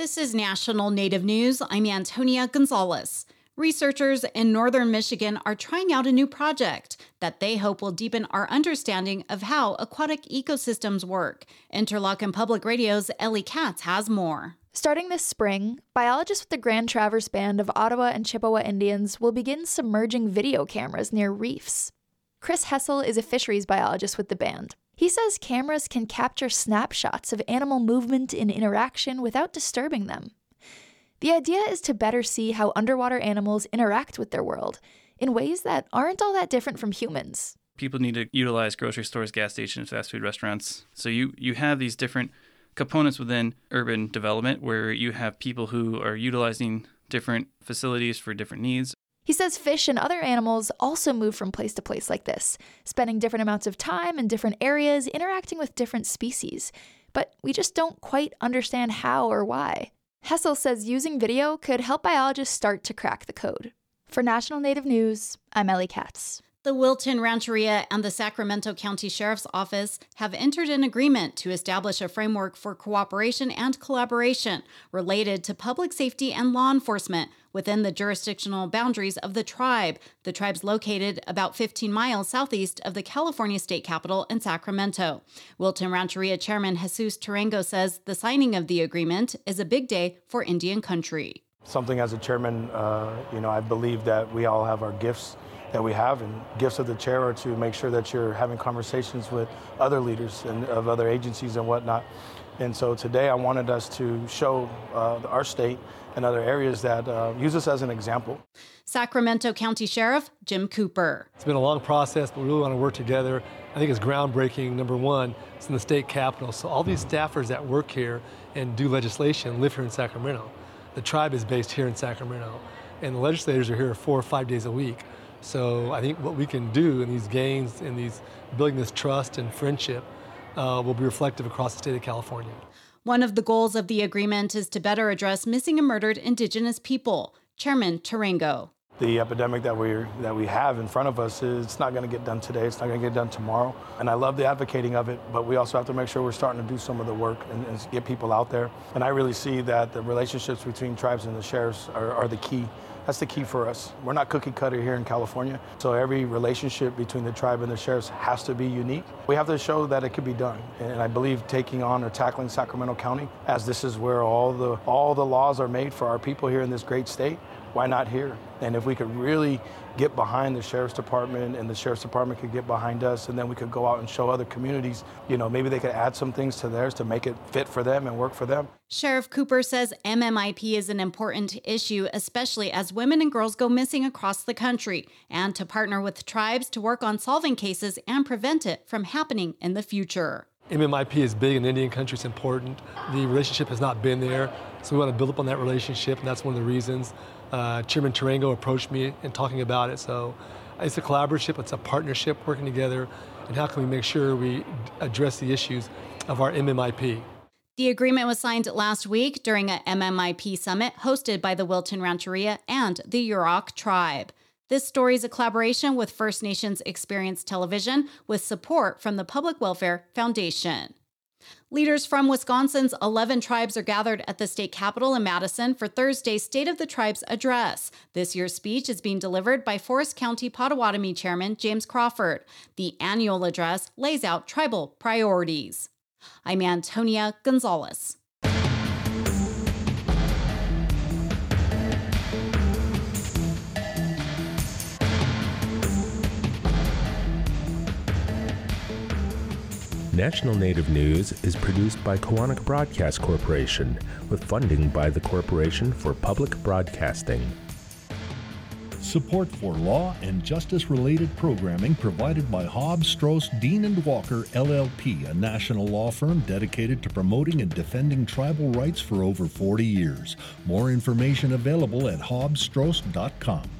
This is National Native News. I'm Antonia Gonzalez. Researchers in northern Michigan are trying out a new project that they hope will deepen our understanding of how aquatic ecosystems work. Interlochen Public Radio's Ellie Katz has more. Starting this spring, biologists with the Grand Traverse Band of Ottawa and Chippewa Indians will begin submerging video cameras near reefs. Chris Hessell is a fisheries biologist with the band. He says cameras can capture snapshots of animal movement and interaction without disturbing them. The idea is to better see how underwater animals interact with their world in ways that aren't all that different from humans. People need to utilize grocery stores, gas stations, fast food restaurants. So you, you have these different components within urban development where you have people who are utilizing different facilities for different needs. He says fish and other animals also move from place to place like this, spending different amounts of time in different areas, interacting with different species. But we just don't quite understand how or why. Hessell says using video could help biologists start to crack the code. For National Native News, I'm Ellie Katz. The Wilton Rancheria and the Sacramento County Sheriff's Office have entered an agreement to establish a framework for cooperation and collaboration related to public safety and law enforcement within the jurisdictional boundaries of the tribe. The tribe's located about 15 miles southeast of the California state capital in Sacramento. Wilton Rancheria Chairman Jesus Tarango says the signing of the agreement is a big day for Indian country. Something as a chairman, uh, you know, I believe that we all have our gifts that we have. And gifts of the chair are to make sure that you're having conversations with other leaders and of other agencies and whatnot. And so today I wanted us to show uh, our state and other areas that uh, use us as an example. Sacramento County Sheriff Jim Cooper. It's been a long process, but we really want to work together. I think it's groundbreaking. Number one, it's in the state capital. So all these staffers that work here and do legislation live here in Sacramento. The tribe is based here in Sacramento, and the legislators are here four or five days a week. So I think what we can do in these gains, in these building this trust and friendship, uh, will be reflective across the state of California. One of the goals of the agreement is to better address missing and murdered Indigenous people. Chairman Tarango. The epidemic that we that we have in front of us is it's not going to get done today. It's not going to get done tomorrow. And I love the advocating of it, but we also have to make sure we're starting to do some of the work and, and get people out there. And I really see that the relationships between tribes and the sheriffs are, are the key that's the key for us. We're not cookie cutter here in California, so every relationship between the tribe and the sheriffs has to be unique. We have to show that it could be done, and I believe taking on or tackling Sacramento County, as this is where all the all the laws are made for our people here in this great state. Why not here? And if we could really get behind the sheriff's department and the sheriff's department could get behind us and then we could go out and show other communities, you know, maybe they could add some things to theirs to make it fit for them and work for them. Sheriff Cooper says MMIP is an important issue, especially as women and girls go missing across the country, and to partner with tribes to work on solving cases and prevent it from happening in the future. MMIP is big in Indian country, it's important. The relationship has not been there, so we want to build up on that relationship, and that's one of the reasons uh, Chairman Tarango approached me and talking about it. So it's a collaborative, it's a partnership working together, and how can we make sure we address the issues of our MMIP? The agreement was signed last week during a MMIP summit hosted by the Wilton Rancheria and the Yurok tribe. This story is a collaboration with First Nations Experience Television with support from the Public Welfare Foundation. Leaders from Wisconsin's 11 tribes are gathered at the state capitol in Madison for Thursday's State of the Tribes address. This year's speech is being delivered by Forest County Potawatomi Chairman James Crawford. The annual address lays out tribal priorities. I'm Antonia Gonzalez. National Native News is produced by Koahnic Broadcast Corporation with funding by the Corporation for Public Broadcasting. Support for law and justice related programming provided by Hobbs, Strauss, Dean and Walker LLP, a national law firm dedicated to promoting and defending tribal rights for over 40 years. More information available at hobbsstrauss.com.